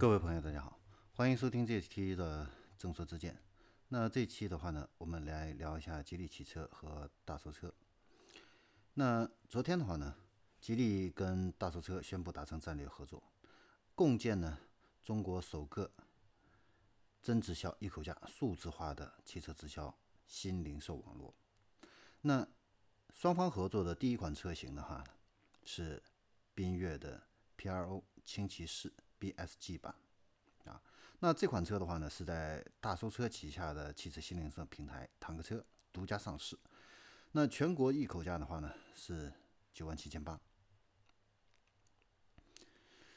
各位朋友，大家好，欢迎收听这期的正说之见。那这期的话呢，我们来聊一下吉利汽车和大搜车。那昨天的话呢，吉利跟大搜车宣布达成战略合作，共建呢中国首个真直销一口价数字化的汽车直销新零售网络。那双方合作的第一款车型的话，是缤越的 P.R.O 轻骑士 B.S.G 版啊。那这款车的话呢，是在大搜车旗下的汽车新零售平台坦克车独家上市。那全国一口价的话呢是九万七千八。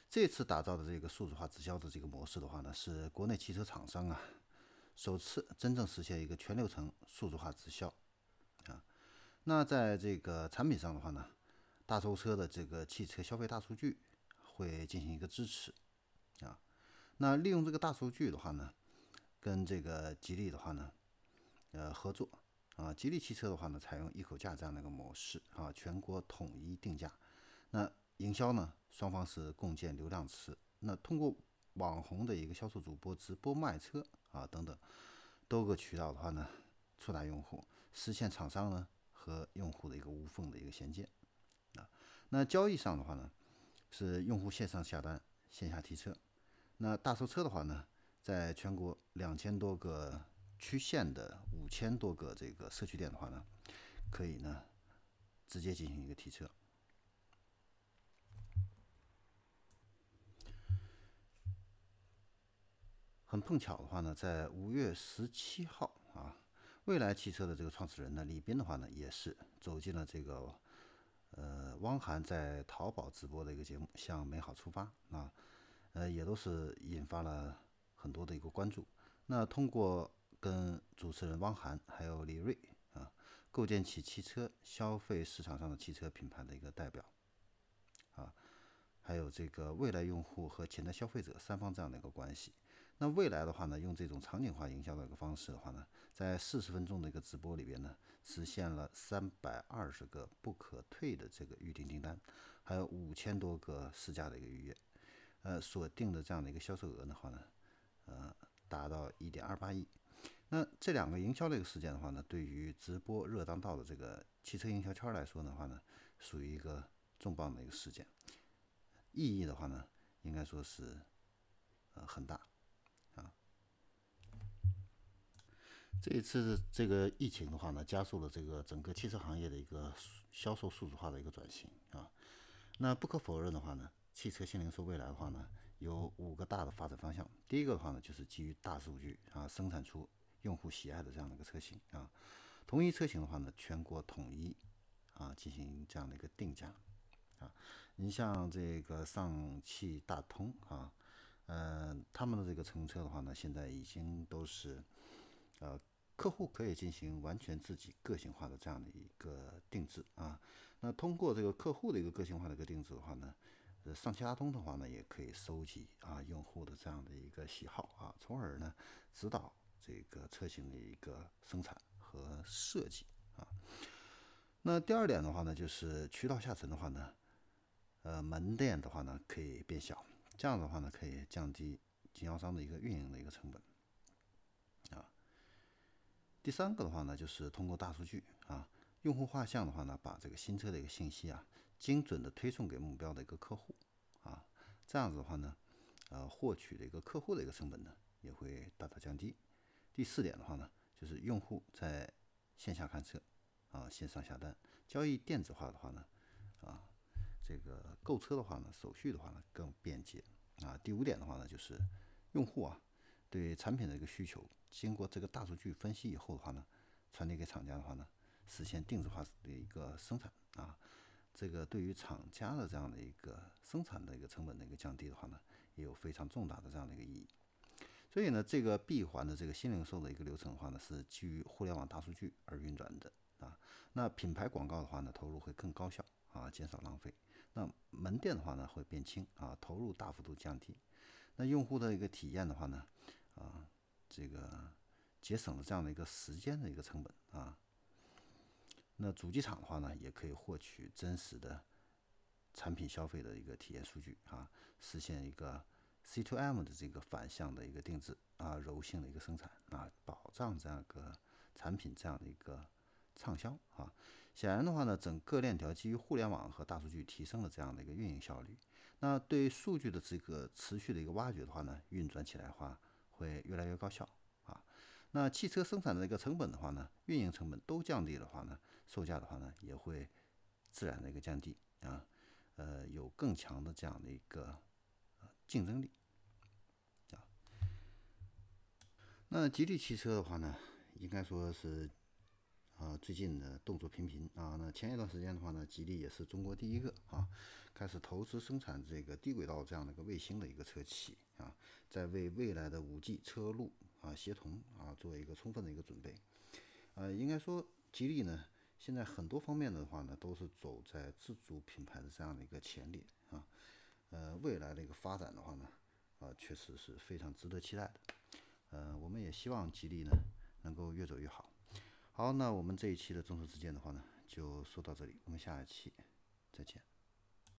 这次打造的这个数字化直销的这个模式的话呢，是国内汽车厂商啊首次真正实现一个全流程数字化直销啊。那在这个产品上的话呢，大搜车的这个汽车消费大数据会进行一个支持啊。那利用这个大数据的话呢，跟这个吉利的话呢，呃合作。啊，吉利汽车的话呢，采用一口价这样的一个模式啊，全国统一定价。那营销呢，双方是共建流量池。那通过网红的一个销售主播直播卖车啊等等多个渠道的话呢，触达用户，实现厂商呢和用户的一个无缝的一个衔接啊。那交易上的话呢，是用户线上下单，线下提车。那大搜车的话呢，在全国两千多个。区县的五千多个这个社区店的话呢，可以呢直接进行一个提车。很碰巧的话呢，在五月十七号啊，未来汽车的这个创始人呢李斌的话呢，也是走进了这个呃汪涵在淘宝直播的一个节目《向美好出发》啊，呃也都是引发了很多的一个关注。那通过跟主持人汪涵还有李锐啊，构建起汽车消费市场上的汽车品牌的一个代表啊，还有这个未来用户和潜在消费者三方这样的一个关系。那未来的话呢，用这种场景化营销的一个方式的话呢，在四十分钟的一个直播里边呢，实现了三百二十个不可退的这个预订订单，还有五千多个试驾的一个预约，呃，锁定的这样的一个销售额的话呢，呃，达到一点二八亿。那这两个营销的一个事件的话呢，对于直播热当道的这个汽车营销圈来说的话呢，属于一个重磅的一个事件，意义的话呢，应该说是呃很大啊。这一次这个疫情的话呢，加速了这个整个汽车行业的一个销售数字化的一个转型啊。那不可否认的话呢，汽车新零售未来的话呢，有五个大的发展方向。第一个的话呢，就是基于大数据啊，生产出用户喜爱的这样的一个车型啊，同一车型的话呢，全国统一啊进行这样的一个定价啊。你像这个上汽大通啊，呃，他们的这个乘用车的话呢，现在已经都是呃客户可以进行完全自己个性化的这样的一个定制啊。那通过这个客户的一个个性化的一个定制的话呢，上汽大通的话呢，也可以收集啊用户的这样的一个喜好啊，从而呢指导。这个车型的一个生产和设计啊，那第二点的话呢，就是渠道下沉的话呢，呃，门店的话呢可以变小，这样的话呢可以降低经销商的一个运营的一个成本啊。第三个的话呢，就是通过大数据啊，用户画像的话呢，把这个新车的一个信息啊，精准的推送给目标的一个客户啊，这样子的话呢，呃，获取的一个客户的一个成本呢，也会大大降低。第四点的话呢，就是用户在线下看车，啊，线上下单，交易电子化的话呢，啊，这个购车的话呢，手续的话呢更便捷，啊，第五点的话呢，就是用户啊对产品的一个需求，经过这个大数据分析以后的话呢，传递给厂家的话呢，实现定制化的一个生产，啊，这个对于厂家的这样的一个生产的一个成本的一个降低的话呢，也有非常重大的这样的一个意义。所以呢，这个闭环的这个新零售的一个流程的话呢，是基于互联网大数据而运转的啊。那品牌广告的话呢，投入会更高效啊，减少浪费。那门店的话呢，会变轻啊，投入大幅度降低。那用户的一个体验的话呢，啊，这个节省了这样的一个时间的一个成本啊。那主机厂的话呢，也可以获取真实的产品消费的一个体验数据啊，实现一个 C to M 的这个反向的一个定制啊，柔性的一个生产啊，保障这样一个产品这样的一个畅销啊。显然的话呢，整个链条基于互联网和大数据提升了这样的一个运营效率。那对数据的这个持续的一个挖掘的话呢，运转起来的话会越来越高效。那汽车生产的一个成本的话呢，运营成本都降低的话呢，售价的话呢也会自然的一个降低啊，呃，有更强的这样的一个竞争力啊。那吉利汽车的话呢，应该说是，啊，最近的动作频频啊。那前一段时间的话呢，吉利也是中国第一个啊，开始投资生产这个低轨道这样的一个卫星的一个车企啊，在为未来的五 G 车路啊协同啊做一个充分的一个准备。呃，应该说吉利呢，现在很多方面的话呢，都是走在自主品牌的这样的一个前列啊。呃，未来的一个发展的话呢，啊，确实是非常值得期待的。呃，我们也希望吉利呢能够越走越好。好，那我们这一期的众说之见的话呢，就说到这里，我们下一期再见。